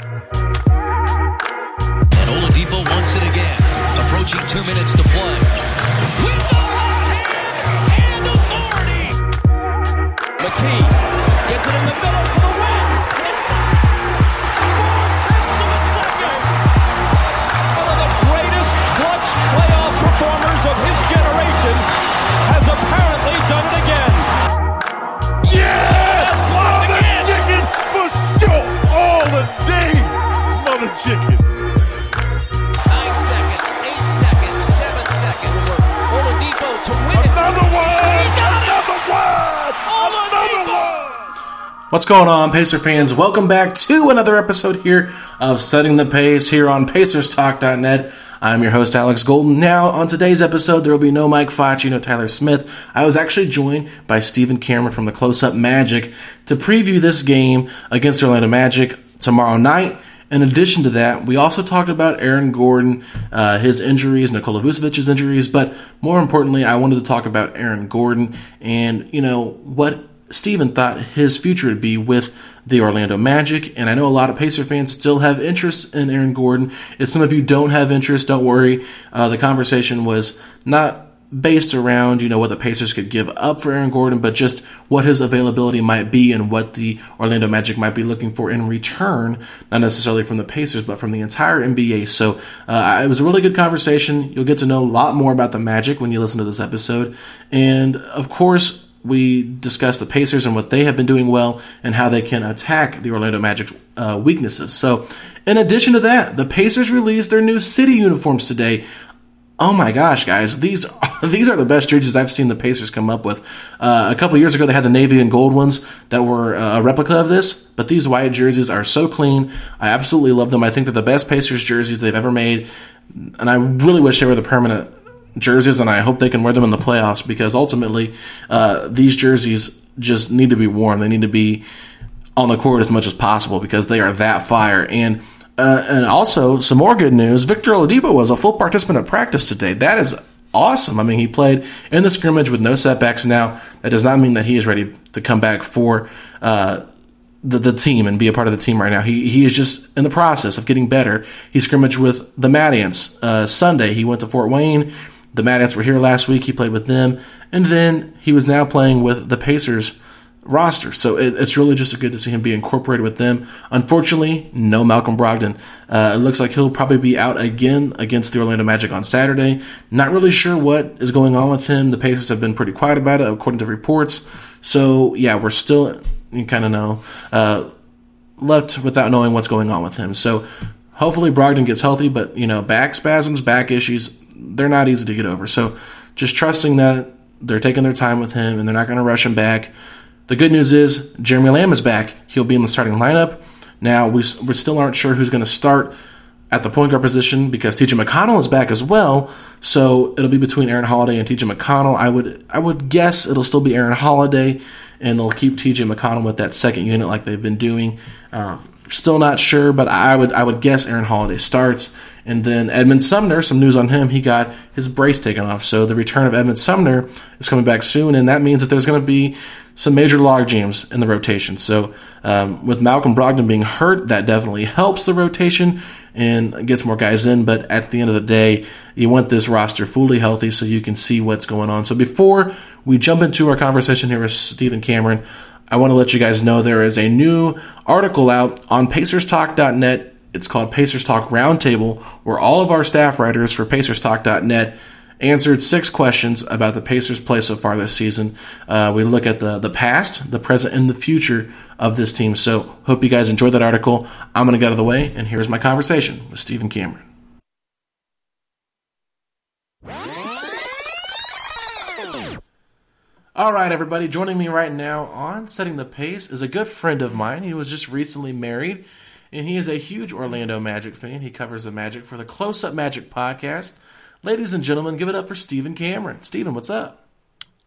And Oladipo wants it again. Approaching two minutes to play. With the left hand and authority. McKee gets it in the middle for the win. It's four tenths of a second. One of the greatest clutch playoff performers of his generation has apparently done it again. Chicken. Nine seconds, eight seconds, seven seconds. Oladipo to win. Another one! He got it. Another one! Another one! What's going on, Pacer fans? Welcome back to another episode here of Setting the Pace here on PacersTalk.net. I'm your host, Alex Golden. Now, on today's episode, there will be no Mike Facci, no Tyler Smith. I was actually joined by Stephen Cameron from the Close Up Magic to preview this game against the Orlando Magic tomorrow night. In addition to that, we also talked about Aaron Gordon, uh, his injuries, Nikola Vucevic's injuries, but more importantly, I wanted to talk about Aaron Gordon and, you know, what Steven thought his future would be with the Orlando Magic. And I know a lot of Pacer fans still have interest in Aaron Gordon. If some of you don't have interest, don't worry. Uh, the conversation was not based around, you know, what the Pacers could give up for Aaron Gordon, but just what his availability might be and what the Orlando Magic might be looking for in return, not necessarily from the Pacers, but from the entire NBA. So uh, it was a really good conversation. You'll get to know a lot more about the Magic when you listen to this episode. And of course, we discuss the Pacers and what they have been doing well and how they can attack the Orlando Magic's uh, weaknesses. So, in addition to that, the Pacers released their new city uniforms today. Oh my gosh, guys, these these are the best jerseys I've seen the Pacers come up with. Uh, a couple years ago, they had the navy and gold ones that were uh, a replica of this, but these white jerseys are so clean. I absolutely love them. I think they're the best Pacers jerseys they've ever made, and I really wish they were the permanent jerseys, and I hope they can wear them in the playoffs because ultimately, uh, these jerseys just need to be worn. They need to be on the court as much as possible because they are that fire. And uh, and also some more good news: Victor Oladipo was a full participant at practice today. That is awesome. I mean, he played in the scrimmage with no setbacks. Now that does not mean that he is ready to come back for. Uh, the, the team and be a part of the team right now. He he is just in the process of getting better. He scrimmaged with the Mad Ants uh, Sunday. He went to Fort Wayne. The Mad Ants were here last week. He played with them, and then he was now playing with the Pacers roster. So it, it's really just good to see him be incorporated with them. Unfortunately, no Malcolm Brogdon. Uh, it looks like he'll probably be out again against the Orlando Magic on Saturday. Not really sure what is going on with him. The Pacers have been pretty quiet about it, according to reports. So yeah, we're still you kind of know uh, left without knowing what's going on with him. So hopefully Brogdon gets healthy, but you know back spasms, back issues they're not easy to get over. So just trusting that they're taking their time with him and they're not going to rush him back. The good news is Jeremy Lamb is back. He'll be in the starting lineup. Now, we, we still aren't sure who's going to start at the point guard position because TJ McConnell is back as well. So it'll be between Aaron Holiday and TJ McConnell. I would I would guess it'll still be Aaron Holiday, and they'll keep TJ McConnell with that second unit like they've been doing. Uh, still not sure, but I would I would guess Aaron Holiday starts. And then Edmond Sumner, some news on him. He got his brace taken off. So the return of Edmond Sumner is coming back soon, and that means that there's going to be some major log jams in the rotation. So um, with Malcolm Brogdon being hurt, that definitely helps the rotation and gets more guys in. But at the end of the day, you want this roster fully healthy so you can see what's going on. So before we jump into our conversation here with Stephen Cameron, I want to let you guys know there is a new article out on PacersTalk.net. It's called Pacers Talk Roundtable, where all of our staff writers for PacersTalk.net answered six questions about the Pacers' play so far this season. Uh, we look at the the past, the present, and the future of this team. So, hope you guys enjoyed that article. I'm going to get out of the way, and here's my conversation with Stephen Cameron. All right, everybody, joining me right now on Setting the Pace is a good friend of mine. He was just recently married, and he is a huge Orlando Magic fan. He covers the Magic for the Close Up Magic podcast. Ladies and gentlemen, give it up for Stephen Cameron. Stephen, what's up?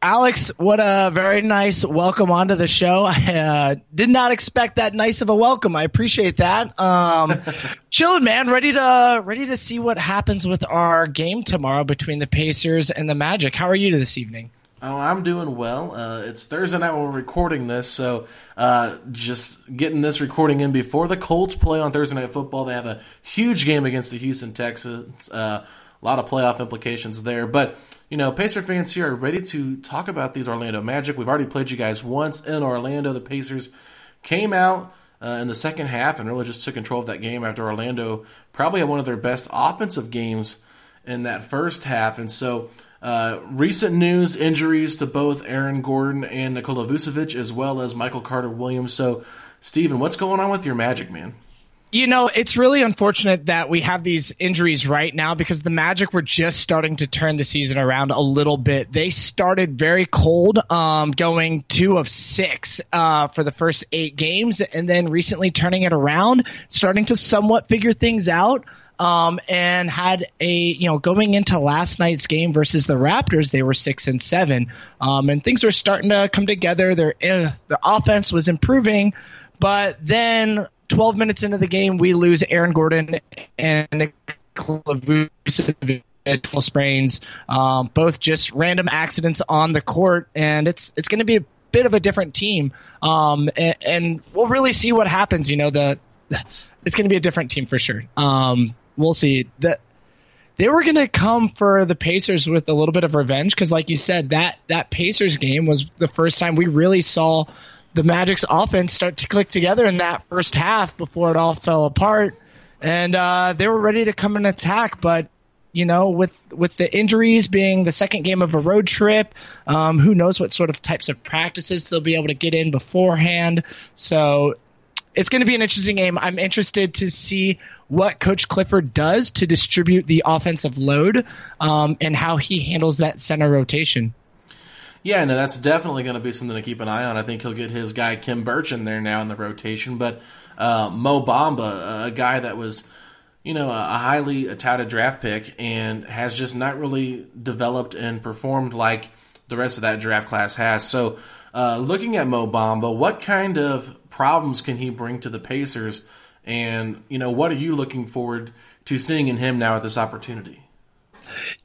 Alex, what a very nice welcome onto the show. I uh, did not expect that nice of a welcome. I appreciate that. Um, chilling, man. Ready to ready to see what happens with our game tomorrow between the Pacers and the Magic. How are you this evening? Oh, I'm doing well. Uh, it's Thursday night when we're recording this, so uh, just getting this recording in before the Colts play on Thursday Night Football. They have a huge game against the Houston Texans. Uh, a lot of playoff implications there. But, you know, Pacer fans here are ready to talk about these Orlando Magic. We've already played you guys once in Orlando. The Pacers came out uh, in the second half and really just took control of that game after Orlando probably had one of their best offensive games in that first half. And so, uh, recent news injuries to both Aaron Gordon and Nikola Vucevic, as well as Michael Carter Williams. So, Steven, what's going on with your Magic, man? You know, it's really unfortunate that we have these injuries right now because the Magic were just starting to turn the season around a little bit. They started very cold, um, going two of six uh, for the first eight games, and then recently turning it around, starting to somewhat figure things out. Um, and had a you know going into last night's game versus the Raptors, they were six and seven, um, and things were starting to come together. Their uh, the offense was improving, but then 12 minutes into the game, we lose Aaron Gordon and Nikola Vucevic sprains, um, both just random accidents on the court, and it's it's going to be a bit of a different team, um, and, and, we'll really see what happens. You know, the it's going to be a different team for sure. Um, we'll see that they were going to come for the Pacers with a little bit of revenge because, like you said, that that Pacers game was the first time we really saw the Magic's offense start to click together in that first half before it all fell apart. And uh, they were ready to come and attack, but you know, with with the injuries being the second game of a road trip, um, who knows what sort of types of practices they'll be able to get in beforehand. So it's going to be an interesting game. I'm interested to see what Coach Clifford does to distribute the offensive load um, and how he handles that center rotation. Yeah, no, that's definitely going to be something to keep an eye on. I think he'll get his guy Khem Birch in there now in the rotation, but uh, Mo Bamba, a guy that was, you know, a highly touted draft pick and has just not really developed and performed like the rest of that draft class has. So, uh, looking at Mo Bamba, what kind of problems can he bring to the Pacers? And you know, what are you looking forward to seeing in him now at this opportunity?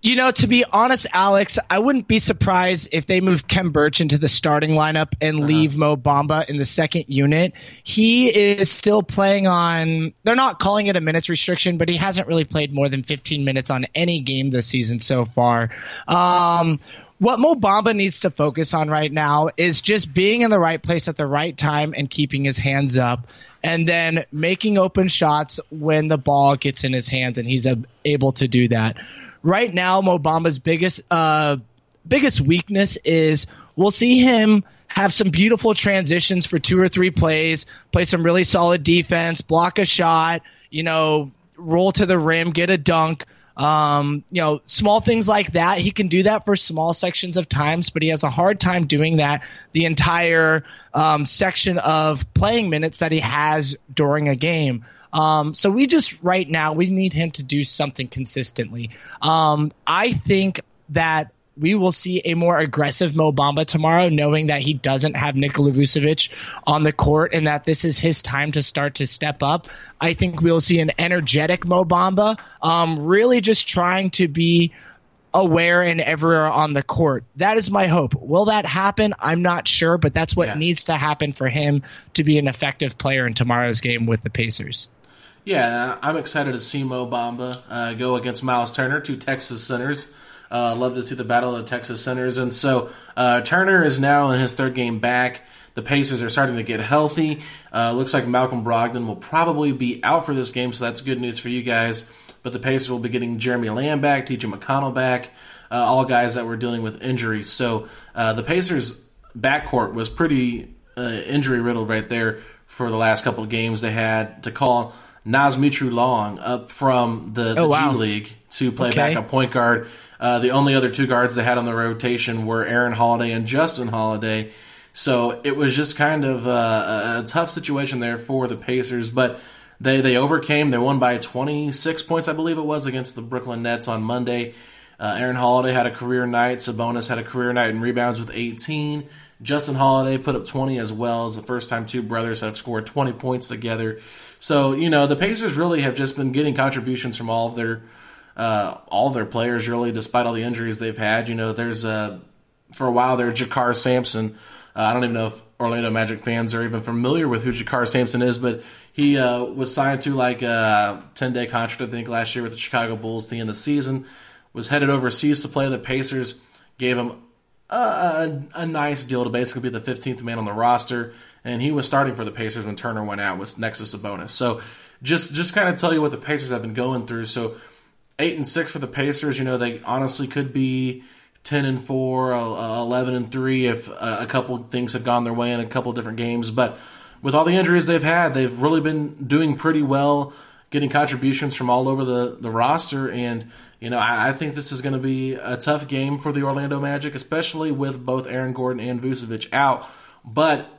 You know, to be honest, Alex, I wouldn't be surprised if they move Khem Birch into the starting lineup and uh-huh. leave Mo Bamba in the second unit. He is still playing on, they're not calling it a minutes restriction, but he hasn't really played more than 15 minutes on any game this season so far. Um, what Mo Bamba needs to focus on right now is just being in the right place at the right time and keeping his hands up and then making open shots when the ball gets in his hands and he's able to do that right now, Mo Bamba's biggest uh, biggest weakness is we'll see him have some beautiful transitions for two or three plays, play some really solid defense, block a shot, you know, roll to the rim, get a dunk. Um, you know, small things like that. He can do that for small sections of times, but he has a hard time doing that the entire um, section of playing minutes that he has during a game. Um, so we just right now we need him to do something consistently. Um, I think that we will see a more aggressive Mo Bamba tomorrow, knowing that he doesn't have Nikola Vucevic on the court and that this is his time to start to step up. I think we'll see an energetic Mo Bamba, um, really just trying to be aware and everywhere on the court. That is my hope. Will that happen? I'm not sure, but that's what yeah. needs to happen for him to be an effective player in tomorrow's game with the Pacers. Yeah, I'm excited to see Mo Bamba uh, go against Miles Turner, two Texas centers. Uh, love to see the battle of the Texas centers. And so uh, Turner is now in his third game back. The Pacers are starting to get healthy. Uh, looks like Malcolm Brogdon will probably be out for this game, so that's good news for you guys. But the Pacers will be getting Jeremy Lamb back, TJ McConnell back, uh, all guys that were dealing with injuries. So uh, the Pacers' backcourt was pretty uh, injury riddled right there for the last couple of games. They had to call Naz Mitrou-Long up from the, the oh, wow. G League to play okay. backup point guard. Uh, the only other two guards they had on the rotation were Aaron Holiday and Justin Holiday. So it was just kind of a, a tough situation there for the Pacers, but they they overcame. They won by 26 points, I believe it was, against the Brooklyn Nets on Monday. Uh, Aaron Holiday had a career night. Sabonis had a career night in rebounds with 18. Justin Holiday put up 20 as well. It's the first time two brothers have scored 20 points together. So you know the Pacers really have just been getting contributions from all of their uh, all their players really, despite all the injuries they've had. You know, there's uh, for a while there, JaKarr Sampson. Uh, I don't even know if Orlando Magic fans are even familiar with who JaKarr Sampson is, but he uh, was signed to like a 10 day contract, I think, last year with the Chicago Bulls the end of the season. Was headed overseas to play. The Pacers gave him a, a, a, nice deal to basically be the 15th man on the roster, and he was starting for the Pacers when Turner went out with next to Sabonis. So just just kind of tell you what the Pacers have been going through. So eight and six for the Pacers. You know, they honestly could be ten and four, uh, eleven and three if uh, a couple things have gone their way in a couple different games. But with all the injuries they've had, they've really been doing pretty well, getting contributions from all over the the roster. And you know, I think this is going to be a tough game for the Orlando Magic, especially with both Aaron Gordon and Vucevic out. But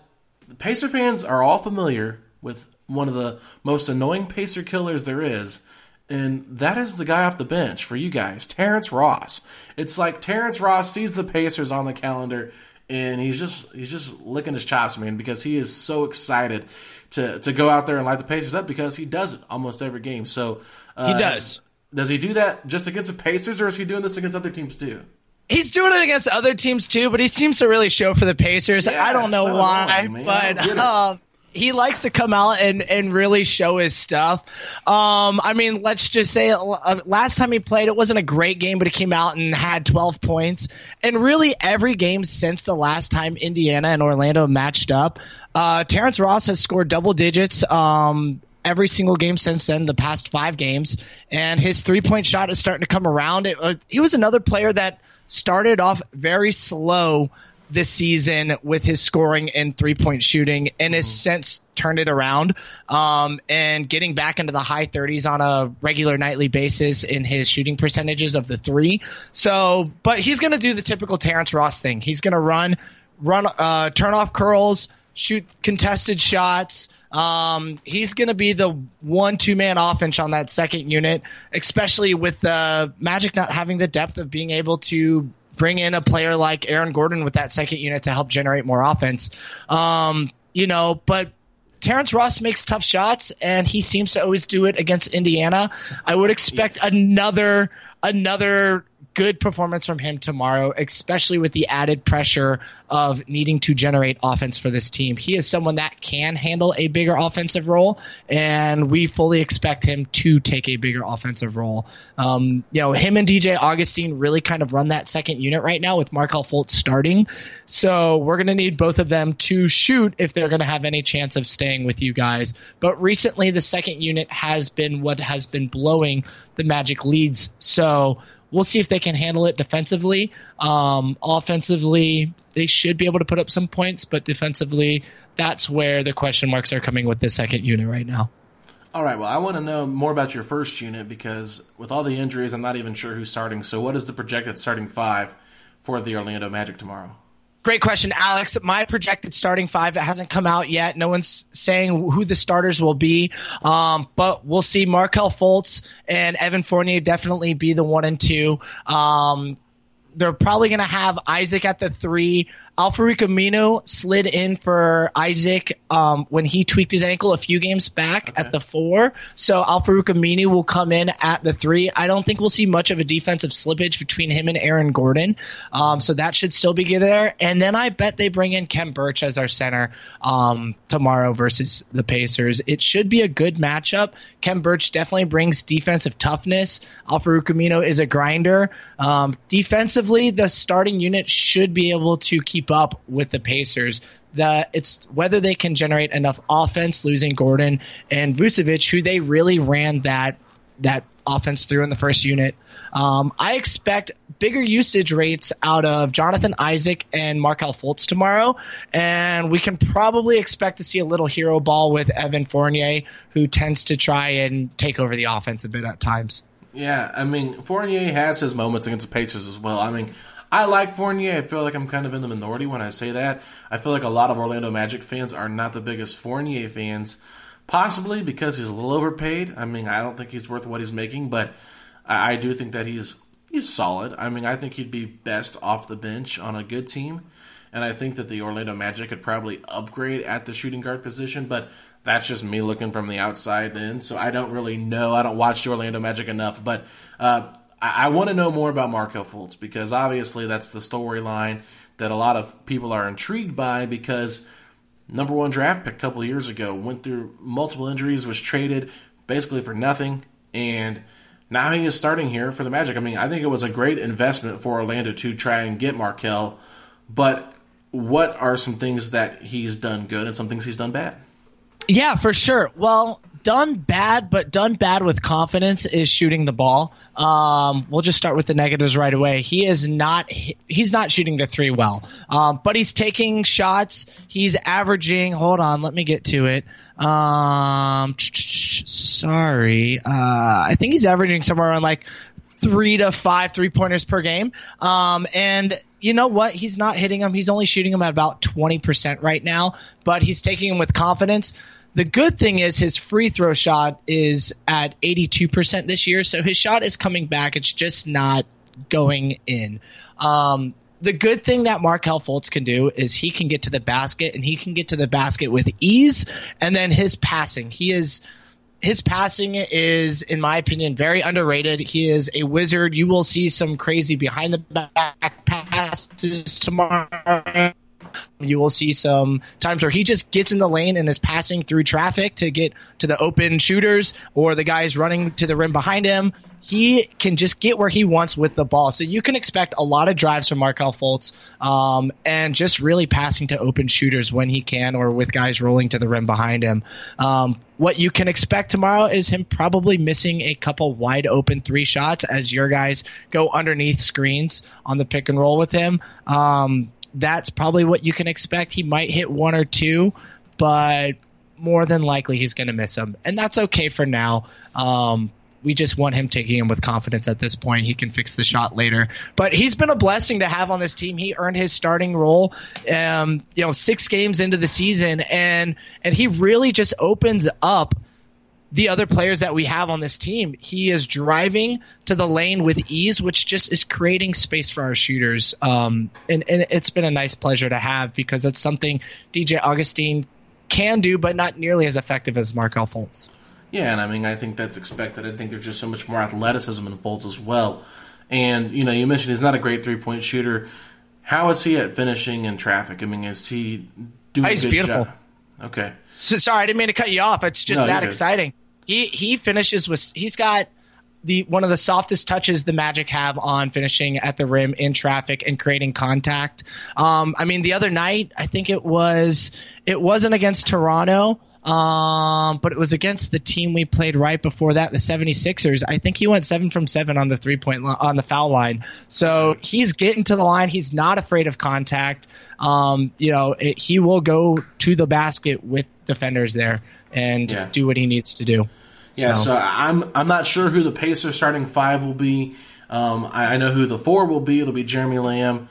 the Pacer fans are all familiar with one of the most annoying Pacer killers there is and that is the guy off the bench for you guys, Terrence Ross. It's like Terrence Ross sees the Pacers on the calendar and he's just he's just licking his chops, man, because he is so excited to to go out there and light the Pacers up because he does it almost every game. So uh, he does. Does he do that just against the Pacers, or is he doing this against other teams too? He's doing it against other teams too, but he seems to really show for the Pacers. Yeah, I don't know so why, annoying, but um, he likes to come out and, and really show his stuff. Um, I mean, let's just say uh, last time he played, it wasn't a great game, but he came out and had 12 points. And really, every game since the last time Indiana and Orlando matched up, uh, Terrence Ross has scored double digits. Um, every single game since then, the past five games, and his three point shot is starting to come around. It, uh, he was another player that started off very slow this season with his scoring and three point shooting and has since turned it around um, and getting back into the high 30s on a regular nightly basis in his shooting percentages of the three. So, but he's going to do the typical Terrence Ross thing. He's going to run, run, uh, turn off curls, shoot contested shots. Um, he's going to be the one two man offense on that second unit, especially with the Magic not having the depth of being able to bring in a player like Aaron Gordon with that second unit to help generate more offense. Um, you know, but Terrence Ross makes tough shots, and he seems to always do it against Indiana. I would expect yes. another another good performance from him tomorrow, especially with the added pressure of needing to generate offense for this team. He is someone that can handle a bigger offensive role, and we fully expect him to take a bigger offensive role. Um, you know, him and DJ Augustin really kind of run that second unit right now with Markelle Fultz starting. So we're going to need both of them to shoot if they're going to have any chance of staying with you guys. But recently, the second unit has been what has been blowing the Magic leads. So We'll see if they can handle it defensively. Um, offensively, they should be able to put up some points, but defensively, that's where the question marks are coming with the second unit right now. All right. Well, I want to know more about your first unit because with all the injuries, I'm not even sure who's starting. So, what is the projected starting five for the Orlando Magic tomorrow? Great question, Alex. My projected starting five it hasn't come out yet. No one's saying who the starters will be, um, but we'll see. Markelle Fultz and Evan Fournier definitely be the one and two. Um, they're probably going to have Isaac at the three. Al-Farouq Aminu slid in for Isaac um, when he tweaked his ankle a few games back Okay. at the four. So Al-Farouq Aminu will come in at the three. I don't think we'll see much of a defensive slippage between him and Aaron Gordon. Um, so that should still be good there. And then I bet they bring in Khem Birch as our center um, tomorrow versus the Pacers. It should be a good matchup. Khem Birch definitely brings defensive toughness. Al-Farouq Aminu is a grinder. Um, defensively, the starting unit should be able to keep up with the Pacers. The it's whether they can generate enough offense, losing Gordon and Vucevic, who they really ran that that offense through in the first unit. Um, I expect bigger usage rates out of Jonathan Isaac and Markelle Fultz tomorrow, and we can probably expect to see a little hero ball with Evan Fournier, who tends to try and take over the offense a bit at times. Yeah, I mean Fournier has his moments against the Pacers as well. I mean, I like Fournier. I feel like I'm kind of in the minority when I say that. I feel like a lot of Orlando Magic fans are not the biggest Fournier fans, possibly because he's a little overpaid. I mean, I don't think he's worth what he's making, but I, I do think that he's he's solid. I mean, I think he'd be best off the bench on a good team, and I think that the Orlando Magic could probably upgrade at the shooting guard position, but. That's just me looking from the outside in, so I don't really know. I don't watch the Orlando Magic enough, but uh, I, I want to know more about Markelle Fultz because obviously that's the storyline that a lot of people are intrigued by because number one draft pick a couple years ago went through multiple injuries, was traded basically for nothing, and now he is starting here for the Magic. I mean, I think it was a great investment for Orlando to try and get Markelle, but what are some things that he's done good and some things he's done bad? Yeah, for sure. Well, done bad, but done bad with confidence is shooting the ball. Um, we'll just start with the negatives right away. He is not he's not shooting the three well, um, but he's taking shots. He's averaging. Hold on, let me get to it. Um, sorry, uh, I think he's averaging somewhere around like three to five three pointers per game. Um, and you know what? He's not hitting them. He's only shooting them at about 20% right now, but he's taking them with confidence. The good thing is his free throw shot is at 82% this year, so his shot is coming back. It's just not going in. Um, the good thing that Markelle Fultz can do is he can get to the basket and he can get to the basket with ease. And then his passing, he is his passing is, in my opinion, very underrated. He is a wizard. You will see some crazy behind the back passes tomorrow. You will see some times where he just gets in the lane and is passing through traffic to get to the open shooters or the guys running to the rim behind him. He can just get where he wants with the ball. So you can expect a lot of drives from Markelle Fultz um, and just really passing to open shooters when he can or with guys rolling to the rim behind him. Um, what you can expect tomorrow is him probably missing a couple wide open three shots as your guys go underneath screens on the pick and roll with him. Um, that's probably what you can expect. He might hit one or two, but more than likely he's going to miss them, and that's okay for now. Um, we just want him taking him with confidence at this point. He can fix the shot later. But he's been a blessing to have on this team. He earned his starting role, um, you know, six games into the season, and and he really just opens up the other players that we have on this team. He is driving to the lane with ease, which just is creating space for our shooters. Um, and, and it's been a nice pleasure to have because it's something DJ Augustin can do, but not nearly as effective as Markelle Fultz. Yeah, and I mean, I think that's expected. I think there's just so much more athleticism in Fultz as well. And, you know, you mentioned he's not a great three point shooter. How is he at finishing in traffic? I mean, is he doing Oh, he's a good beautiful. job? Okay. So, sorry, I didn't mean to cut you off. It's just No, that exciting. He he finishes with he's got the one of the softest touches the Magic have on finishing at the rim in traffic and creating contact. Um, I mean, the other night I think it was it wasn't against Toronto. Um, but it was against the team we played right before that, the 76ers. I think he went seven from seven on the three point li- on the foul line. So he's getting to the line. He's not afraid of contact. Um, you know, it, he will go to the basket with defenders there and Yeah. do what he needs to do. Yeah, so I'm I'm not sure who the Pacers starting five will be. Um, I, I know who the four will be. It'll be Jeremy Lamb,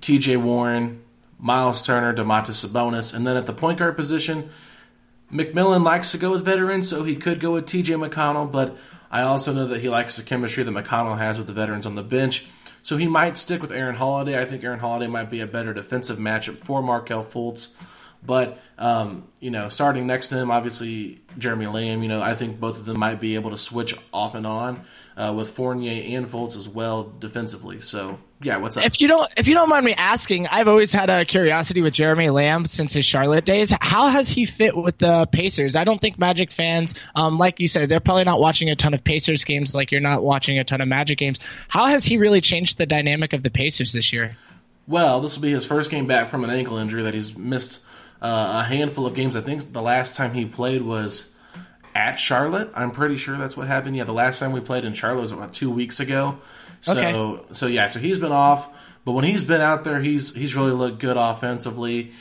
T.J. Warren, Miles Turner, Domantas Sabonis, and then at the point guard position, McMillan likes to go with veterans, so he could go with T.J. McConnell. But I also know that he likes the chemistry that McConnell has with the veterans on the bench, so he might stick with Aaron Holiday. I think Aaron Holiday might be a better defensive matchup for Markelle Fultz. But um, you know, starting next to him, obviously Jeremy Lamb. You know, I think both of them might be able to switch off and on uh, with Fournier and Fultz as well defensively. So yeah, what's up? If you don't, if you don't mind me asking, I've always had a curiosity with Jeremy Lamb since his Charlotte days. How has he fit with the Pacers? I don't think Magic fans, um, like you said, they're probably not watching a ton of Pacers games, like you're not watching a ton of Magic games. How has he really changed the dynamic of the Pacers this year? Well, this will be his first game back from an ankle injury that he's missed uh, a handful of games. I think the last time he played was at Charlotte. I'm pretty sure that's what happened. Yeah, the last time we played in Charlotte was about two weeks ago. So, Okay. so yeah, so he's been off, but when he's been out there, he's he's really looked good offensively.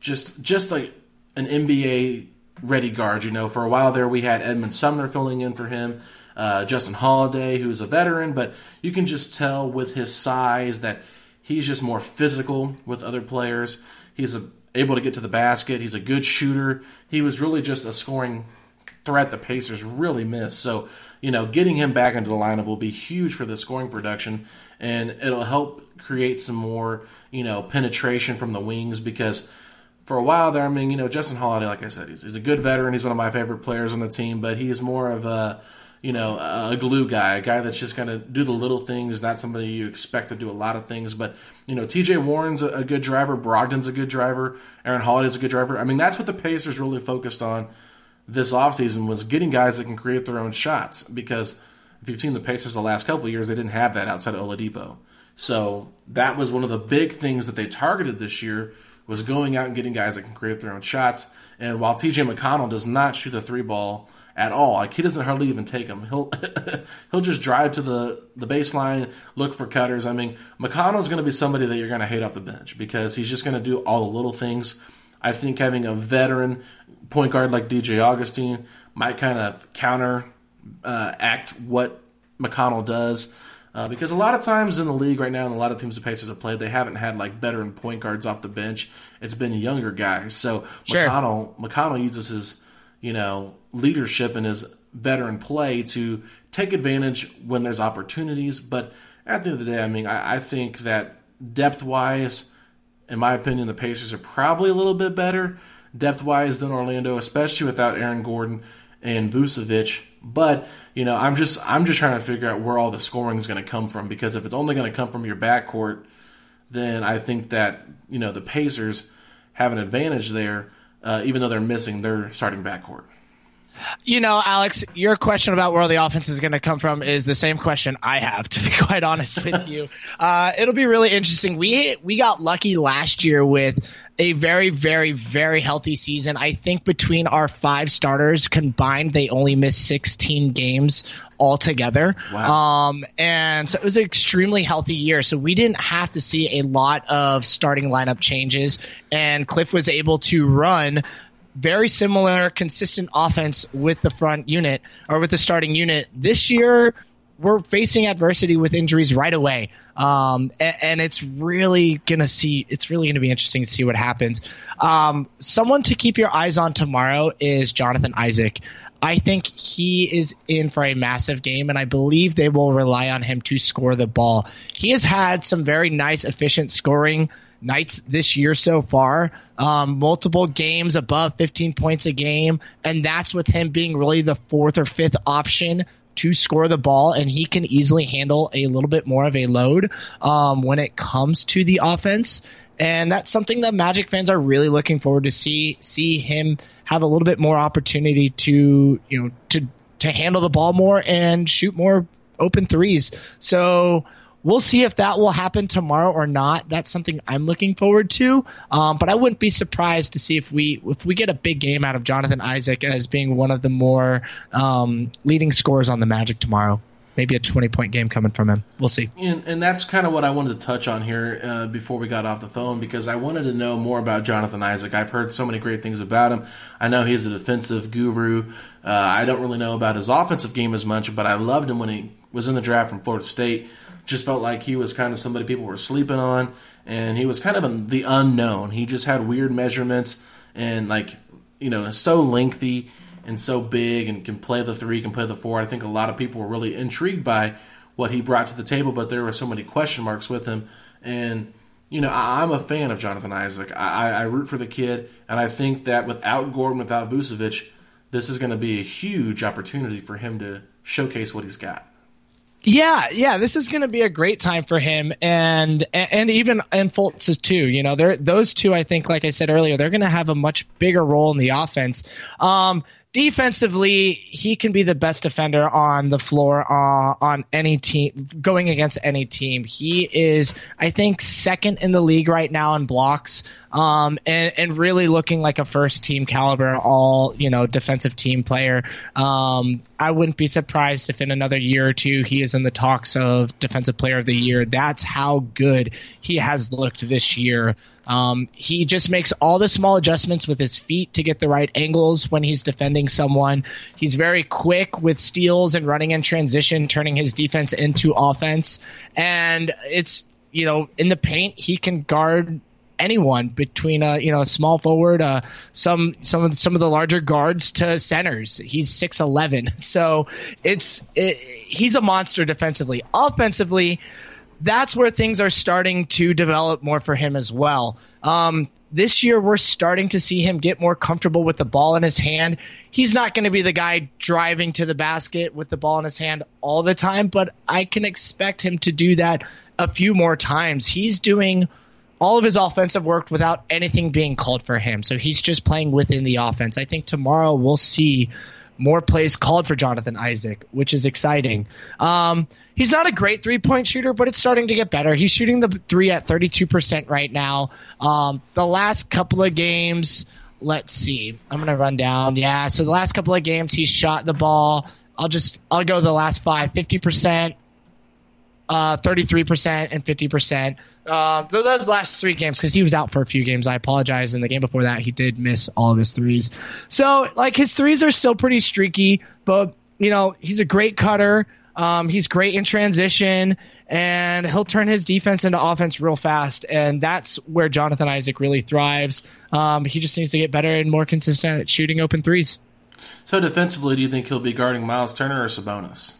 Just just like an NBA ready guard. You know, for a while there, we had Edmond Sumner filling in for him. Uh, Justin Holiday, who's a veteran, but you can just tell with his size that he's just more physical with other players. He's a, able to get to the basket. He's a good shooter. He was really just a scoring threat the Pacers really missed. So, you know, getting him back into the lineup will be huge for the scoring production, and it'll help create some more, you know, penetration from the wings because for a while there, I mean, you know, Justin Holiday, like I said, he's, he's a good veteran. He's one of my favorite players on the team, but he's more of a, you know, a glue guy, a guy that's just going to do the little things, not somebody you expect to do a lot of things. But, you know, TJ Warren's a, good driver, Brogdon's a good driver, Aaron Holiday's a good driver. I mean, that's what the Pacers really focused on this offseason was getting guys that can create their own shots because if you've seen the Pacers the last couple years, they didn't have that outside of Oladipo. So that was one of the big things that they targeted this year was going out and getting guys that can create their own shots. And while TJ McConnell does not shoot the three ball at all, like he doesn't hardly even take them. He'll he'll just drive to the the baseline, look for cutters. I mean, McConnell's going to be somebody that you're going to hate off the bench because he's just going to do all the little things. I think having a veteran point guard like DJ Augustin might kind of counter uh, act what McConnell does. Uh, because a lot of times in the league right now, and a lot of teams the Pacers have played, they haven't had like veteran point guards off the bench. It's been younger guys. So Sure. McConnell McConnell uses his you know leadership and his veteran play to take advantage when there's opportunities. But at the end of the day, I mean, I, I think that depth wise, in my opinion, the Pacers are probably a little bit better depth wise than Orlando, especially without Aaron Gordon and Vucevic. But you know, I'm just I'm just trying to figure out where all the scoring is going to come from because if it's only going to come from your backcourt, then I think that you know the Pacers have an advantage there, uh, even though they're missing their starting backcourt. You know, Alex, your question about where the offense is going to come from is the same question I have, to be quite honest with you. Uh, it'll be really interesting. We we got lucky last year with a very, very, very healthy season. I think between our five starters combined, they only missed 16 games altogether. Wow. Um, and so it was an extremely healthy year. So we didn't have to see a lot of starting lineup changes, and Cliff was able to run very similar, consistent offense with the front unit or with the starting unit. This year, we're facing adversity with injuries right away. Um, a- and, it's really gonna see. It's really gonna be interesting to see what happens. Um, someone to keep your eyes on tomorrow is Jonathan Isaac. I think he is in for a massive game, and I believe they will rely on him to score the ball. He has had some very nice, efficient scoring nights this year so far. Um, multiple games above 15 points a game, and that's with him being really the fourth or fifth option to score the ball, and he can easily handle a little bit more of a load um, when it comes to the offense. And that's something that Magic fans are really looking forward to see see him have a little bit more opportunity to you know to to handle the ball more and shoot more open threes. So We'll see if that will happen tomorrow or not. That's something I'm looking forward to. Um, but I wouldn't be surprised to see if we if we get a big game out of Jonathan Isaac as being one of the more um, leading scorers on the Magic tomorrow. Maybe a 20 point game coming from him. We'll see. And, and that's kind of what I wanted to touch on here uh, before we got off the phone because I wanted to know more about Jonathan Isaac. I've heard so many great things about him. I know he's a defensive guru. Uh, I don't really know about his offensive game as much, but I loved him when he was in the draft from Florida State just felt like he was kind of somebody people were sleeping on, and he was kind of the unknown. He just had weird measurements and like you know so lengthy and so big and can play the three, can play the four. I think a lot of people were really intrigued by what he brought to the table, but there were so many question marks with him. And you know, I, am a fan of Jonathan Isaac. I, I root for the kid, and I think that without Gordon, without Vucevic, this is going to be a huge opportunity for him to showcase what he's got. Yeah, yeah, this is going to be a great time for him, and and even and Fultz is too. You know, they're those two. I think, like I said earlier, they're going to have a much bigger role in the offense. Um, defensively, he can be the best defender on the floor uh, on any team, going against any team. He is, I think, second in the league right now in blocks, um, and and really looking like a first team caliber, all you know, defensive team player. Um, I wouldn't be surprised if in another year or two he is in the talks of defensive player of the year. That's how good he has looked this year. Um, he just makes all the small adjustments with his feet to get the right angles when he's defending someone. He's very quick with steals and running in transition, turning his defense into offense. And it's, you know, in the paint, he can guard anyone between a you know a small forward, uh, some some of some of the larger guards to centers. He's six eleven, so it's it, he's a monster defensively. Offensively, that's where things are starting to develop more for him as well. Um, this year, we're starting to see him get more comfortable with the ball in his hand. He's not going to be the guy driving to the basket with the ball in his hand all the time, but I can expect him to do that a few more times. He's doing all of his offensive work without anything being called for him. So he's just playing within the offense. I think tomorrow we'll see more plays called for Jonathan Isaac, which is exciting. Um, he's not a great three point shooter, but it's starting to get better. He's shooting the three at 32% right now. Um, the last couple of games, let's see. I'm going to run down. Yeah. So the last couple of games, he's shot the ball. I'll just, I'll go the last five, 50%, uh, 33% and 50%. Uh, so those last three games, because he was out for a few games, I apologize. In the game before that, he did miss all of his threes. So, like, his threes are still pretty streaky, but, you know, he's a great cutter. Um, he's great in transition, and he'll turn his defense into offense real fast. And that's where Jonathan Isaac really thrives. Um, he just needs to get better and more consistent at shooting open threes. So, defensively, do you think he'll be guarding Miles Turner or Sabonis?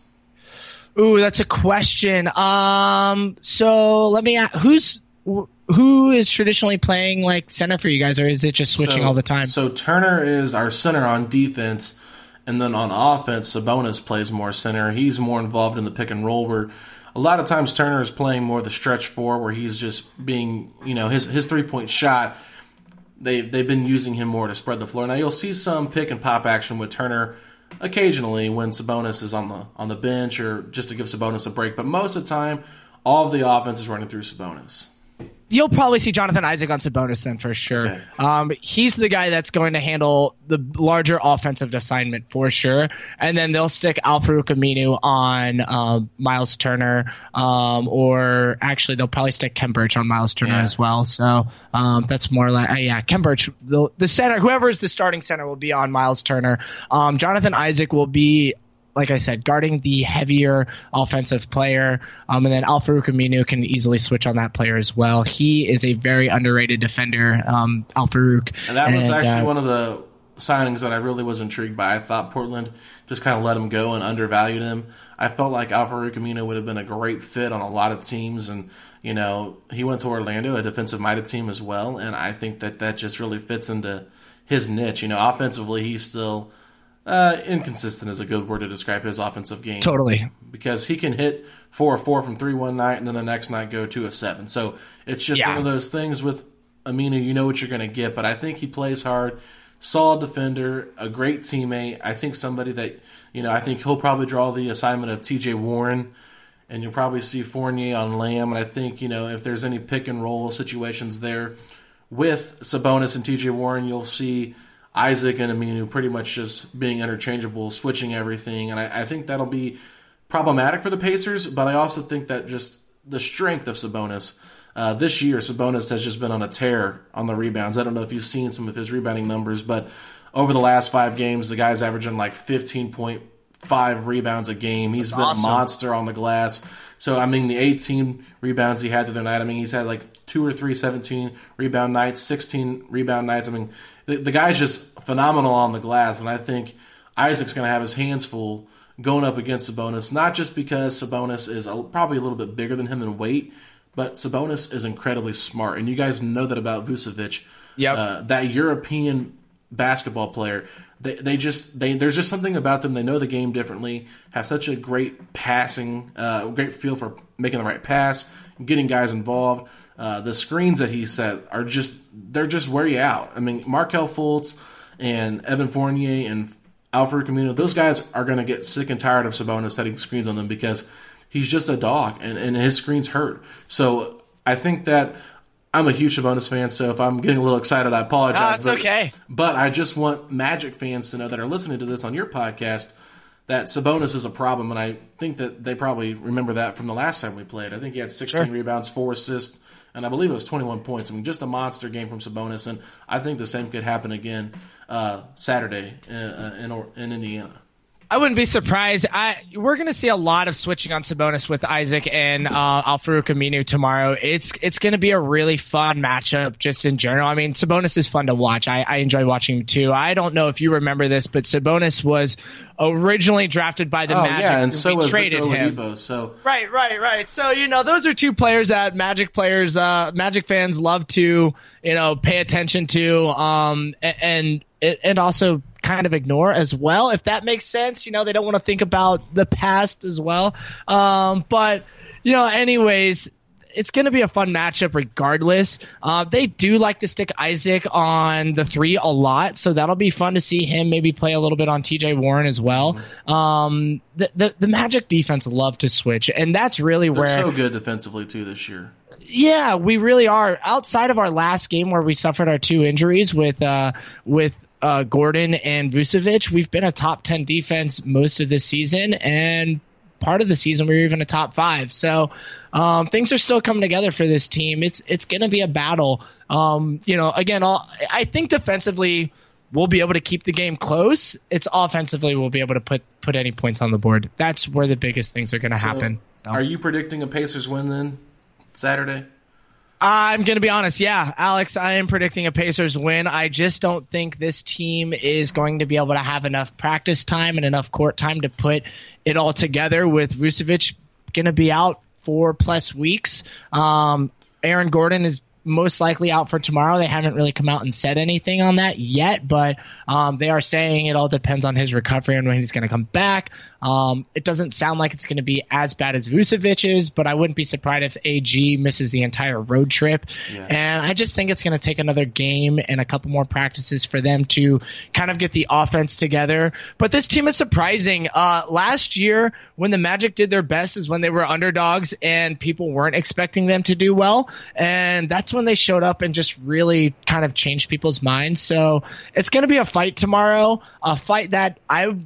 Ooh, that's a question. Um, so let me ask, who's who is traditionally playing like center for you guys, or is it just switching so, all the time? So Turner is our center on defense, and then on offense, Sabonis plays more center. He's more involved in the pick and roll. Where a lot of times Turner is playing more the stretch four, where he's just being, you know, his his three point shot. They they've been using him more to spread the floor. Now you'll see some pick and pop action with Turner occasionally when Sabonis is on the on the bench or just to give Sabonis a break. But most of the time, all of the offense is running through Sabonis you'll probably see Jonathan Isaac on Sabonis then for sure. Okay. Um, he's the guy that's going to handle the larger offensive assignment for sure. And then they'll stick Al-Farouq Aminu on uh, Miles Turner, um, or actually they'll probably stick Khem Birch on Miles Turner yeah. as well. So um, that's more like uh, yeah, Khem Birch, the, the center, whoever is the starting center will be on Miles Turner. Um, Jonathan Isaac will be like I said, guarding the heavier offensive player. Um, and then Al-Farouq Aminu can easily switch on that player as well. He is a very underrated defender, um, Al-Farouq. And that was and, actually uh, one of the signings that I really was intrigued by. I thought Portland just kind of let him go and undervalued him. I felt like Al-Farouq Aminu would have been a great fit on a lot of teams. And, you know, he went to Orlando, a defensive minded team as well. And I think that that just really fits into his niche. You know, offensively, he's still – uh, inconsistent is a good word to describe his offensive game. Totally. Because he can hit four or four from three one night and then the next night go to a seven. So it's just yeah. one of those things with Aminu, you know what you're going to get. But I think he plays hard, solid defender, a great teammate. I think somebody that, you know, I think he'll probably draw the assignment of TJ Warren and you'll probably see Fournier on Lamb. And I think you know if there's any pick and roll situations there with Sabonis and T.J. Warren, you'll see Isaac and Aminu pretty much just being interchangeable, switching everything. And I, I think that'll be problematic for the Pacers. But I also think that just the strength of Sabonis. Uh, this year, Sabonis has just been on a tear on the rebounds. I don't know if you've seen some of his rebounding numbers, but over the last five games, the guy's averaging like 15.5 rebounds a game. He's That's been awesome. a monster on the glass. So, I mean, the 18 rebounds he had the other night, I mean, he's had like two or three 17 rebound nights, 16 rebound nights. I mean, the, the guy's just phenomenal on the glass, and I think Isaac's going to have his hands full going up against Sabonis, not just because Sabonis is a, probably a little bit bigger than him in weight, but Sabonis is incredibly smart, and you guys know that about Vucevic. Yep. Uh, that European basketball player, they, they just they there's just something about them. They know the game differently, have such a great passing, uh, great feel for making the right pass, getting guys involved. Uh, the screens that he set are just they're just wear you out. I mean, Markelle Fultz and Evan Fournier and Al-Farouq Aminu, those guys are going to get sick and tired of Sabonis setting screens on them because he's just a dog and, and his screens hurt. So I think that I'm a huge Sabonis fan, so if I'm getting a little excited, I apologize. It's but, okay. But I just want Magic fans to know that are listening to this on your podcast that Sabonis is a problem, and I think that they probably remember that from the last time we played. I think he had 16 rebounds, four assists, and I believe it was 21 points. I mean, just a monster game from Sabonis, and I think the same could happen again uh, Saturday in, in, in Indiana. I wouldn't be surprised. I we're going to see a lot of switching on Sabonis with Isaac and uh, Aminu tomorrow. It's it's going to be a really fun matchup just in general. I mean, Sabonis is fun to watch. I, I enjoy watching him too. I don't know if you remember this, but Sabonis was originally drafted by the Oh Magic. yeah, and so we was traded Victor him. Oladipo. So Right, right, right. So you know, those are two players that Magic players, uh, Magic fans love to you know pay attention to, um, and and also kind of ignore as well, if that makes sense. You know, they don't want to think about the past as well. Um, but you know, anyways. It's going to be a fun matchup regardless. Uh, they do like to stick Isaac on the three a lot, so that'll be fun to see him maybe play a little bit on TJ Warren as well. Um, the, the the Magic defense love to switch, and that's really where they're where so good defensively too this year. yeah, we really are. Outside of our last game where we suffered our two injuries with uh, with uh, Gordon and Vucevic, we've been a top ten defense most of the season, and part of the season we were even a top five. So um, things are still coming together for this team. It's it's going to be a battle. Um, you know, again, all, I think defensively we'll be able to keep the game close. It's offensively we'll be able to put put any points on the board. That's where the biggest things are going to happen. So. Are you predicting a Pacers win then Saturday? I'm going to be honest. Yeah, Alex, I am predicting a Pacers win. I just don't think this team is going to be able to have enough practice time and enough court time to put it all together with Vucevic going to be out four plus weeks. Um, Aaron Gordon is most likely out for tomorrow. They haven't really come out and said anything on that yet, but um, they are saying it all depends on his recovery and when he's going to come back. Um, it doesn't sound like it's going to be as bad as Vucevic's, but I wouldn't be surprised if AG misses the entire road trip. And I just think it's going to take another game and a couple more practices for them to kind of get the offense together. But this team is surprising. Uh, last year, when the Magic did their best, is when they were underdogs and people weren't expecting them to do well. And that's when they showed up and just really kind of changed people's minds. So it's going to be a fight tomorrow, a fight that I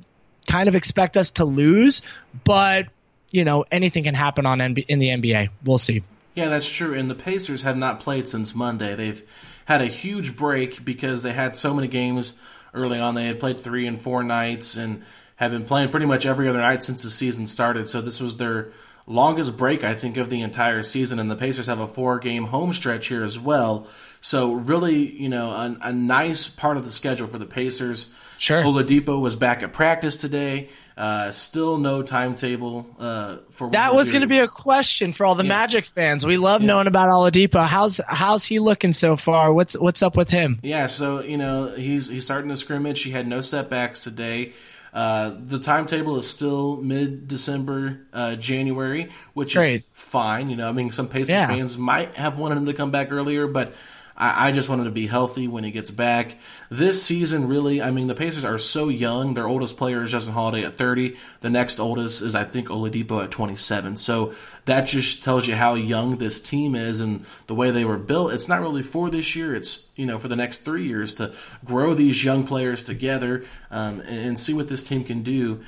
kind of expect us to lose, but you know anything can happen on NB- in the NBA. We'll see. Yeah, that's true. And the Pacers have not played since Monday. They've had a huge break because they had so many games early on. They had played three and four nights and have been playing pretty much every other night since the season started. So this was their longest break, I think, of the entire season. And the Pacers have a four game home stretch here as well. So really, you know, a, a nice part of the schedule for the Pacers. Sure. Oladipo was back at practice today. Uh, still no timetable uh, for That was going to be a question for all the Magic fans. We love knowing about Oladipo. How's how's he looking so far? What's what's up with him? Yeah, so you know he's he's starting the scrimmage. He had no setbacks today. Uh, the timetable is still mid December, uh, January, which Great. is fine. You know, I mean, some Pacers Yeah. fans might have wanted him to come back earlier, but I, I just want him to be healthy when he gets back. This season, really, I mean, the Pacers are so young. Their oldest player is Justin Holiday at 30. The next oldest is, I think, Oladipo at 27. So that just tells you how young this team is and the way they were built. It's not really for this year. It's, you know, for the next three years to grow these young players together um, and, and see what this team can do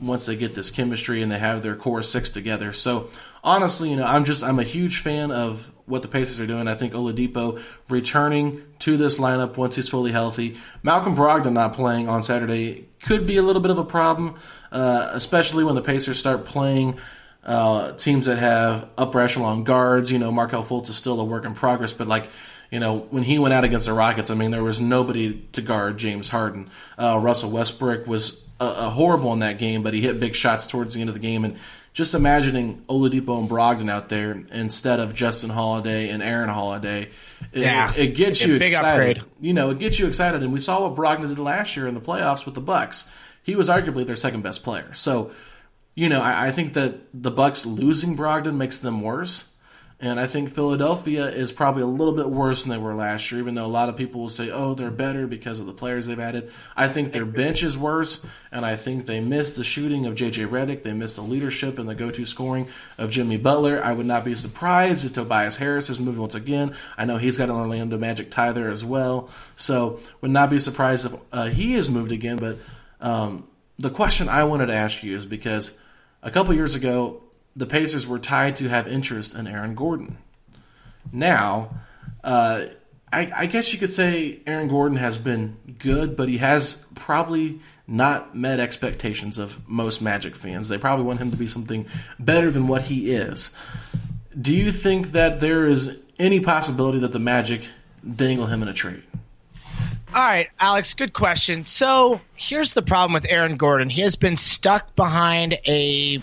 once they get this chemistry and they have their core six together. So honestly, you know, I'm just I'm a huge fan of what the Pacers are doing. I think Oladipo returning to this lineup once he's fully healthy. Malcolm Brogdon not playing on Saturday could be a little bit of a problem, uh, especially when the Pacers start playing. Uh, teams that have upper echelon guards, you know, Markelle Fultz is still a work in progress, but like, you know, when he went out against the Rockets, I mean, there was nobody to guard James Harden. Uh, Russell Westbrook was a, a horrible in that game, but he hit big shots towards the end of the game. And just imagining Oladipo and Brogdon out there instead of Justin Holiday and Aaron Holiday, it, yeah, it gets you big excited. Upgrade. You know, it gets you excited. And we saw what Brogdon did last year in the playoffs with the Bucks. He was arguably their second best player. So, you know, I, I think that the Bucks losing Brogdon makes them worse. And I think Philadelphia is probably a little bit worse than they were last year, even though a lot of people will say, oh, they're better because of the players they've added. I think their bench is worse, and I think they missed the shooting of J.J. Redick. They missed the leadership and the go to scoring of Jimmy Butler. I would not be surprised if Tobias Harris is moving once again. I know he's got an Orlando Magic tie there as well. So would not be surprised if uh, he is moved again. But um, the question I wanted to ask you is because a couple years ago, the Pacers were tied to have interest in Aaron Gordon. Now, uh, I, I, guess you could say Aaron Gordon has been good, but he has probably not met expectations of most Magic fans. They probably want him to be something better than what he is. Do you think that there is any possibility that the Magic dangle him in a trade? All right, Alex, good question. So here's the problem with Aaron Gordon. He has been stuck behind a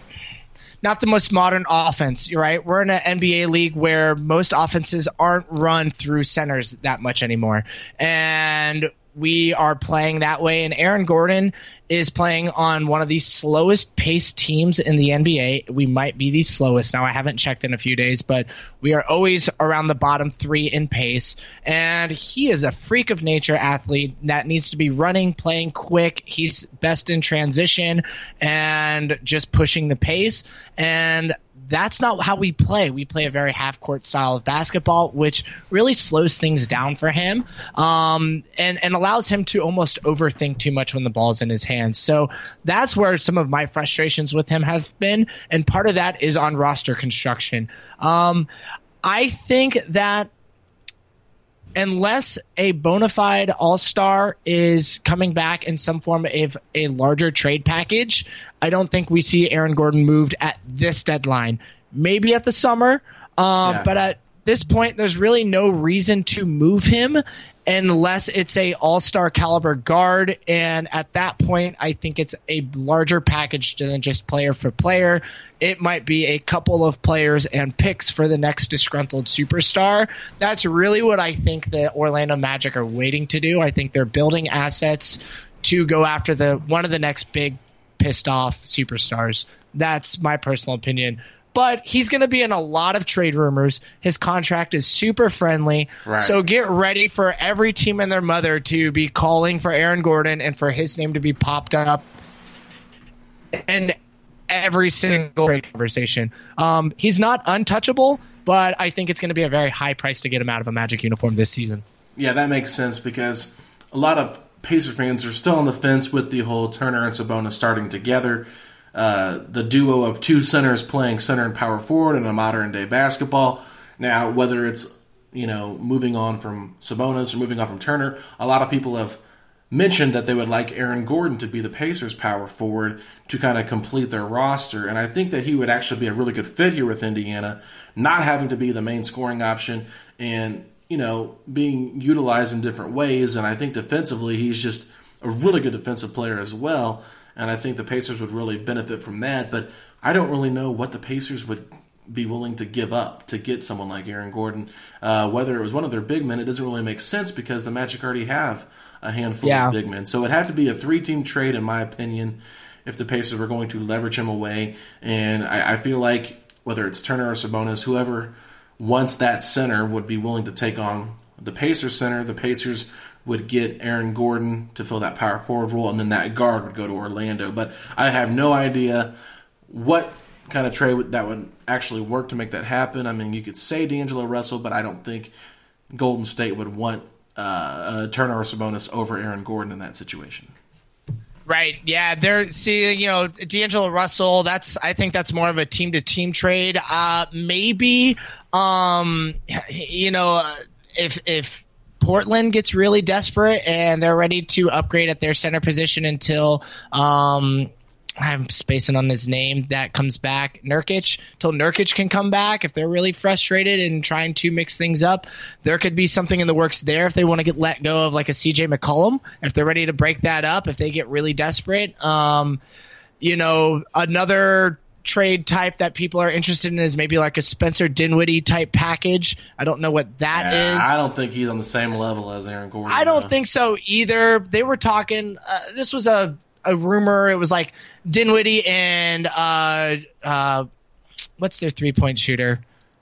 not the most modern offense, right? We're in an NBA league where most offenses aren't run through centers that much anymore. And we are playing that way. And Aaron Gordon is playing on one of the slowest paced teams in the NBA. We might be the slowest. Now, I haven't checked in a few days, but we are always around the bottom three in pace. And he is a freak of nature athlete that needs to be running, playing quick. He's best in transition and just pushing the pace. And that's not how we play. We play a very half court style of basketball, which really slows things down for him um, and, and allows him to almost overthink too much when the ball's in his hands. So that's where some of my frustrations with him have been. And part of that is on roster construction. Um, I think that unless a bona fide all star is coming back in some form of a larger trade package, I don't think we see Aaron Gordon moved at this deadline. Maybe at the summer, um, yeah. but at this point, there's really no reason to move him unless it's a all-star caliber guard. And at that point i think it's a larger package than just player for player. It might be a couple of players and picks for the next disgruntled superstar. That's really what i think the orlando magic are waiting to do. I think they're building assets to go after the one of the next big pissed off superstars. That's my personal opinion but he's going to be in a lot of trade rumors. His contract is super friendly. Right. So get ready for every team and their mother to be calling for Aaron Gordon and for his name to be popped up in every single trade conversation. Um, he's not untouchable, but I think it's going to be a very high price to get him out of a Magic uniform this season. Yeah, that makes sense because a lot of Pacer fans are still on the fence with the whole Turner and Sabonis starting together uh, the duo of two centers playing center and power forward in a modern day basketball. Now, whether it's you know moving on from Sabonis or moving on from Turner, a lot of people have mentioned that they would like Aaron Gordon to be the Pacers' power forward to kind of complete their roster, and I think that he would actually be a really good fit here with Indiana, not having to be the main scoring option and you know being utilized in different ways. And I think defensively, he's just a really good defensive player as well and I think the Pacers would really benefit from that. But I don't really know what the Pacers would be willing to give up to get someone like Aaron Gordon. Uh, whether it was one of their big men, it doesn't really make sense because the Magic already have a handful yeah. of big men. So it had to be a three team trade, in my opinion, if the Pacers were going to leverage him away. And I, I feel like whether it's Turner or Sabonis, whoever wants that center would be willing to take on the Pacers center, the Pacers would get Aaron Gordon to fill that power forward role, and then that guard would go to Orlando. But I have no idea what kind of trade that would actually work to make that happen. I mean, you could say D'Angelo Russell, but I don't think Golden State would want uh, Turner or Sabonis over Aaron Gordon in that situation. Right. Yeah. They're seeing, you know, D'Angelo Russell. That's, I think that's more of a team to team trade. Uh, maybe, um, you know, uh, if, if Portland gets really desperate and they're ready to upgrade at their center position until, um, I'm spacing on his name. That comes back, Nurkic. Till Nurkic can come back, if they're really frustrated and trying to mix things up, there could be something in the works there. If they want to get let go of like a CJ McCollum, if they're ready to break that up, if they get really desperate, um, you know, another trade type that people are interested in is maybe like a Spencer Dinwiddie type package. I don't know what that Yeah, is. I don't think he's on the same level as Aaron Gordon. I don't though. think so either. They were talking. Uh, this was a a rumor. It was like Dinwiddie and uh uh, what's their three point shooter?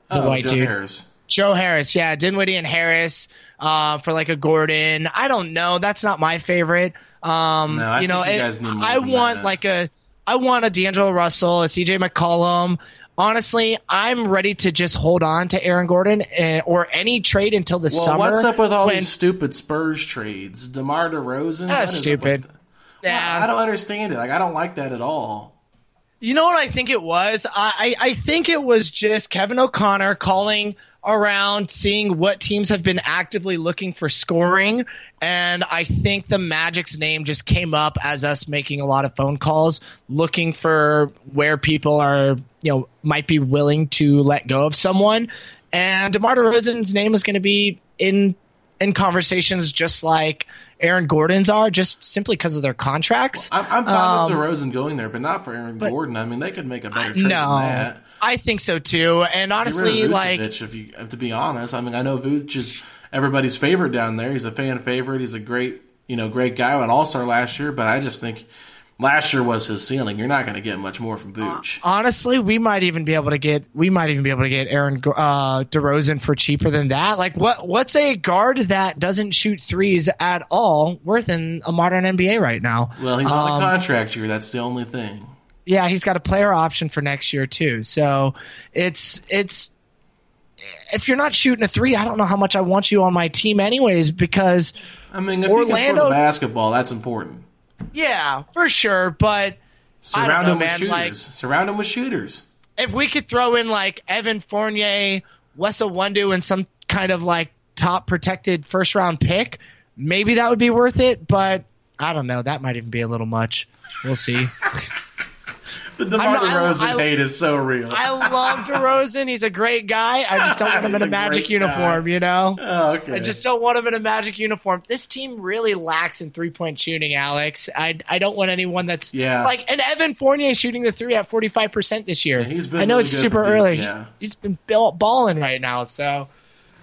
The oh, white Joe dude, Harris. Joe Harris. Yeah, Dinwiddie and Harris. Uh, for like a Gordon. I don't know. That's not my favorite. Um, No, I you know, you it- guys need more I want that. like a. I want a D'Angelo Russell, a CJ McCollum. Honestly, I'm ready to just hold on to Aaron Gordon uh, or any trade until the Well, summer. what's up with all when- these stupid Spurs trades? DeMar DeRozan? That's stupid. Yeah. I don't understand it. Like I don't like that at all. You know what I think it was? I, I I think it was just Kevin O'Connor calling around, seeing what teams have been actively looking for scoring, and I think the Magic's name just came up as us making a lot of phone calls, looking for where people are, you know, might be willing to let go of someone, and DeMar DeRozan's name is going to be in in conversations just like Aaron Gordon's are, just simply because of their contracts. I'm, I'm fine Um, with DeRozan going there, but not for Aaron Gordon. I mean, they could make a better trade no, than that. I think so too. And honestly, like if you to be honest. I mean, I know Vuce is everybody's favorite down there. He's a fan favorite. He's a great, you know, great guy, an All Star last year. But I just think last year was his ceiling. You're not going to get much more from Vuce. honestly, we might even be able to get we might even be able to get Aaron uh, DeRozan for cheaper than that. Like what what's a guard that doesn't shoot threes at all worth in a modern NBA right now? well, he's on Um, a contract year. That's the only thing. Yeah, he's got a player option for next year too. So it's it's if you're not shooting a three, I don't know how much I want you on my team anyways because I mean, if he can score Orlando- the basketball, that's important. Yeah, for sure, but Surround know, him with man, shooters. like- Surround him with shooters. if we could throw in like Evan Fournier, Wes Iwundu, and some kind of like top protected first round pick, maybe that would be worth it. But I don't know. That might even be a little much. We'll see. The DeMar not- DeRozan I- hate is so real. I love DeRozan. He's a great guy. I just don't want him in a a magic uniform, guy. you know? oh, okay. I just don't want him in a magic uniform. This team really lacks in three point shooting, Alex. I I don't want anyone that's Yeah. like and Evan Fournier shooting the three at forty five percent this year. Yeah, he's been I know really it's super the- early. yeah. He's, he's been balling right now, so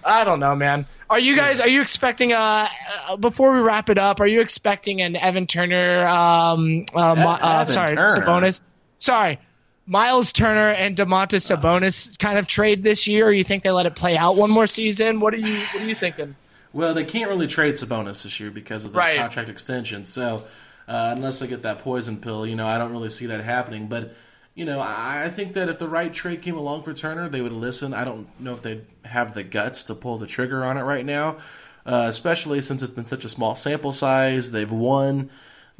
I don't know, man. Are you guys? Are you expecting? Uh, uh, before we wrap it up, are you expecting an Evan Turner? Um, uh, Mi- uh, sorry, Turner? Sabonis. Sorry, Miles Turner and Domantas Sabonis kind of trade this year. Or you think they let it play out one more season? What are you? What are you thinking? Well, they can't really trade Sabonis this year because of the Right. contract extension. So, uh, unless they get that poison pill, you know, I don't really see that happening. But, you know, I, I think that if the right trade came along for Turner, they would listen. I don't know if they'd have the guts to pull the trigger on it right now, uh, especially since it's been such a small sample size. They've won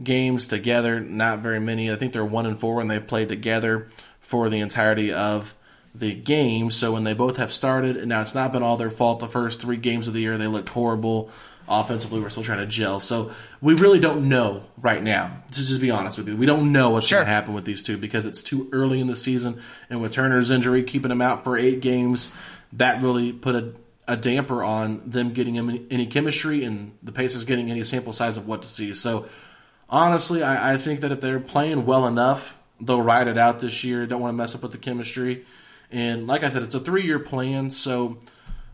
games together, not very many. I think they're one and four when they've played together for the entirety of the game. So when they both have started, and now it's not been all their fault. The first three games of the year, they looked horrible. Offensively, we're still trying to gel. So we really don't know right now. To just be honest with you, we don't know what's Sure. going to happen with these two because it's too early in the season. And with Turner's injury, keeping him out for eight games, that really put a, a damper on them getting any, any chemistry and the Pacers getting any sample size of what to see. So honestly, I, I think that if they're playing well enough, they'll ride it out this year. Don't want to mess up with the chemistry. And like I said, it's a three year plan, so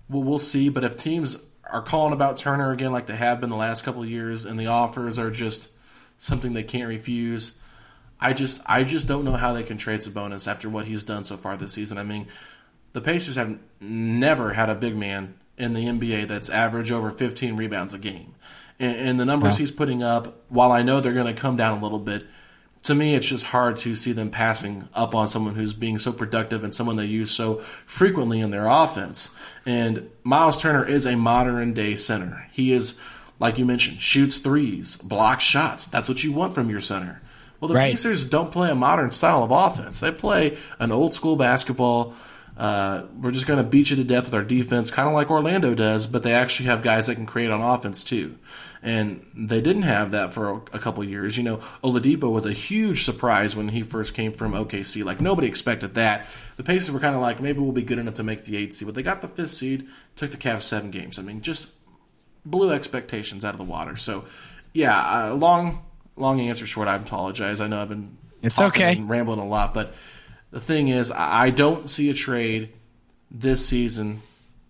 we'll, we'll see. But if teams are calling about Turner again, like they have been the last couple of years, and the offers are just something they can't refuse, I just I just don't know how they can trade Sabonis after what he's done so far this season. I mean, the Pacers have never had a big man in the NBA that's average over 15 rebounds a game. And, and the numbers he's putting up, while I know they're going to come down a little bit, to me, it's just hard to see them passing up on someone who's being so productive and someone they use so frequently in their offense. And Miles Turner is a modern day center. He is, like you mentioned, shoots threes, blocks shots. That's what you want from your center. Well, the Right. Pacers don't play a modern style of offense. They play an old school basketball. Uh, we're just going to beat you to death with our defense, kind of like Orlando does, but they actually have guys that can create on offense too. And they didn't have that for a, a couple years. You know, Oladipo was a huge surprise when he first came from OKC. Like nobody expected that. The Pacers were kind of like maybe we'll be good enough to make the eighth seed, but they got the fifth seed, took the Cavs seven games. I mean, just blew expectations out of the water. So, yeah, uh, long long answer short. I apologize. I know I've been It's okay. rambling a lot, but the thing is, I don't see a trade this season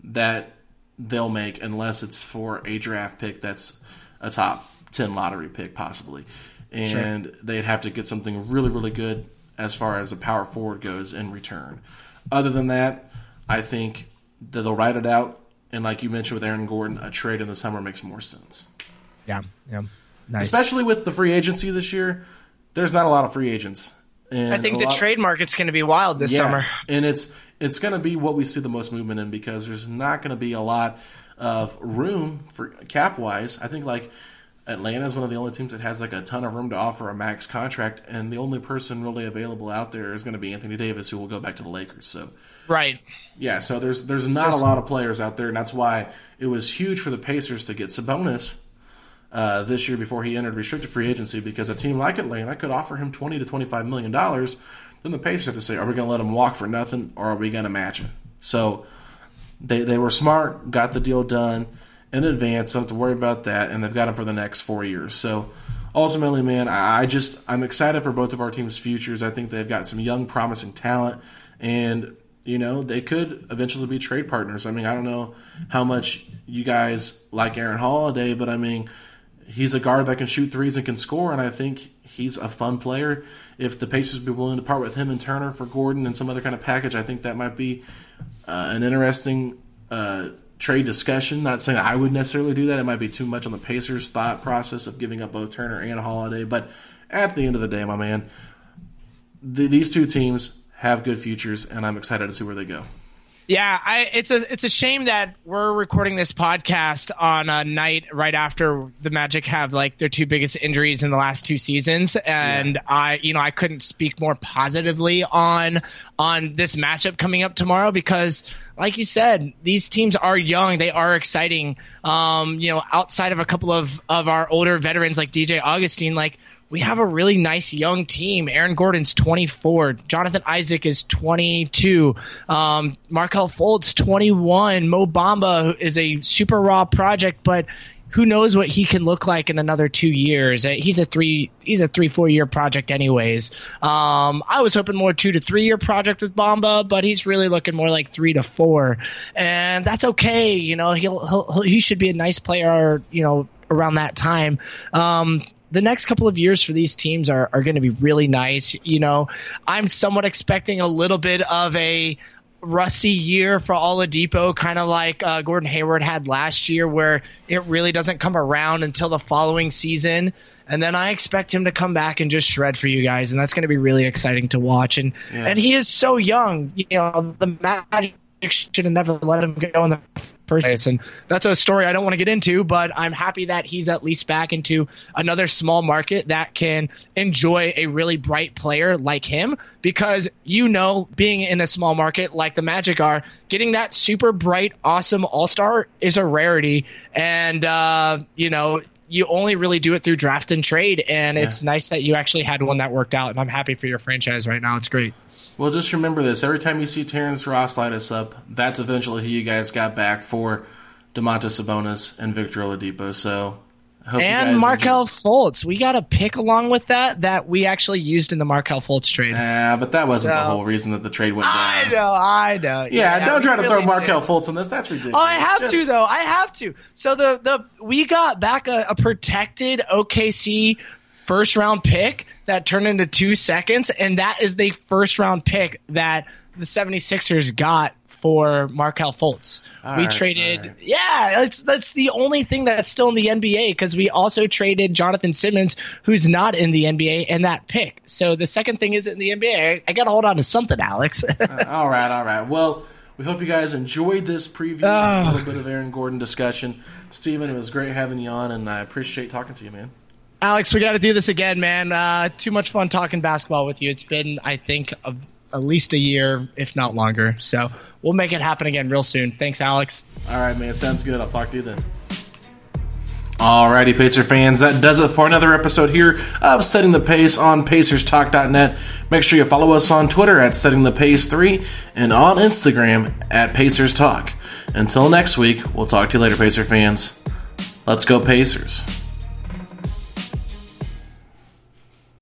that they'll make unless it's for a draft pick that's a top 10 lottery pick possibly. And they'd have to get something really really good as far as a power forward goes in return. Other than that i think that they'll write it out. And like you mentioned with aaron gordon a trade in the summer makes more sense. Yeah, yeah, nice. especially with the free agency this year there's not a lot of free agents and I think the lot- trade market's going to be wild this summer. and it's it's going to be what we see the most movement in because there's not going to be a lot of room for cap wise. I think like Atlanta is one of the only teams that has like a ton of room to offer a max contract, and the only person really available out there is going to be Anthony Davis, who will go back to the Lakers. So Right. yeah, so there's there's not a lot of players out there, and that's why it was huge for the Pacers to get Sabonis uh, this year before he entered restricted free agency because a team like Atlanta could offer him twenty to twenty five million dollars. Then the Pacers have to say, are we going to let him walk for nothing, or are we going to match it? So they they were smart, got the deal done in advance, don't have to worry about that, and they've got him for the next four years. So ultimately, man, I I just I'm excited for both of our teams' futures. I think they've got some young, promising talent, and you know they could eventually be trade partners. I mean, I don't know how much you guys like Aaron Holiday, but I mean, he's a guard that can shoot threes and can score, and I think he's a fun player. If the Pacers be willing to part with him and Turner for Gordon and some other kind of package, I think that might be uh, an interesting uh, trade discussion. Not saying I would necessarily do that. It might be too much on the Pacers' thought process of giving up both Turner and Holiday. But at the end of the day, my man, the, these two teams have good futures, and I'm excited to see where they go. Yeah, I, it's a it's a shame that we're recording this podcast on a night right after the Magic have like their two biggest injuries in the last two seasons, and I you know I couldn't speak more positively on on this matchup coming up tomorrow because, like you said, these teams are young, they are exciting. Um, you know, outside of a couple of of our older veterans like DJ Augustin, like we have a really nice young team. Aaron Gordon's 24. Jonathan Isaac is 22. Um, Markelle Fultz 21. Mo Bamba is a super raw project, but who knows what he can look like in another two years? Uh, He's a three. He's a three four year project, anyways. Um, I was hoping more two to three year project with Bamba, but he's really looking more like three to four, and that's okay. You know, he'll, he'll, he should be a nice player. You know, around that time. Um, the next couple of years for these teams are, are going to be really nice. You know, I'm somewhat expecting a little bit of a rusty year for Oladipo, kind of like uh, Gordon Hayward had last year, where it really doesn't come around until the following season. And then I expect him to come back and just shred for you guys, and that's going to be really exciting to watch. And Yeah. and he is so young. You know, the Magic should have never let him go in the place. And that's a story I don't want to get into, but I'm happy that he's at least back into another small market that can enjoy a really bright player like him. Because you know, being in a small market like the Magic are, getting that super bright, awesome all star is a rarity. And, uh, you know, you only really do it through draft and trade. And it's nice that you actually had one that worked out. And I'm happy for your franchise right now. It's great. Well, just remember this: every time you see Terrence Ross light us up, that's eventually who you guys got back for Domantas Sabonis and Victor Oladipo. So, I hope you and Markelle enjoy- Fultz. We got a pick along with that that we actually used in the Markelle Fultz trade. Ah, but that wasn't the whole reason that the trade went down. I know, I know. Yeah, don't try to throw really Markelle did. Fultz on this. That's ridiculous. Oh, I have Just- to though. I have to. So the the we got back a, a protected OKC first round pick that turned into two seconds, and that is the first round pick that the 76ers got for Markelle Fultz. All we right, traded, right. yeah, it's, that's the only thing that's still in the NBA because we also traded Jonathan Simmons, who's not in the NBA, and that pick. So the second thing isn't in the NBA. I, got to hold on to something, Alex. all right, all right. Well, we hope you guys enjoyed this preview, Ah. a little bit of Aaron Gordon discussion. Stephen, it was great having you on, and I appreciate talking to you, man. Alex, we got to do this again, man. Uh, too much fun talking basketball with you. It's been, I think, a, at least a year, if not longer. So we'll make it happen again real soon. Thanks, Alex. All right, man. Sounds good. I'll talk to you then. Alrighty, Pacer fans, that does it for another episode here of Setting the Pace on PacersTalk.net. Make sure you follow us on Twitter at Setting the Pace 3 and on Instagram at Pacers Talk. Until next week, we'll talk to you later, Pacer fans. Let's go, Pacers.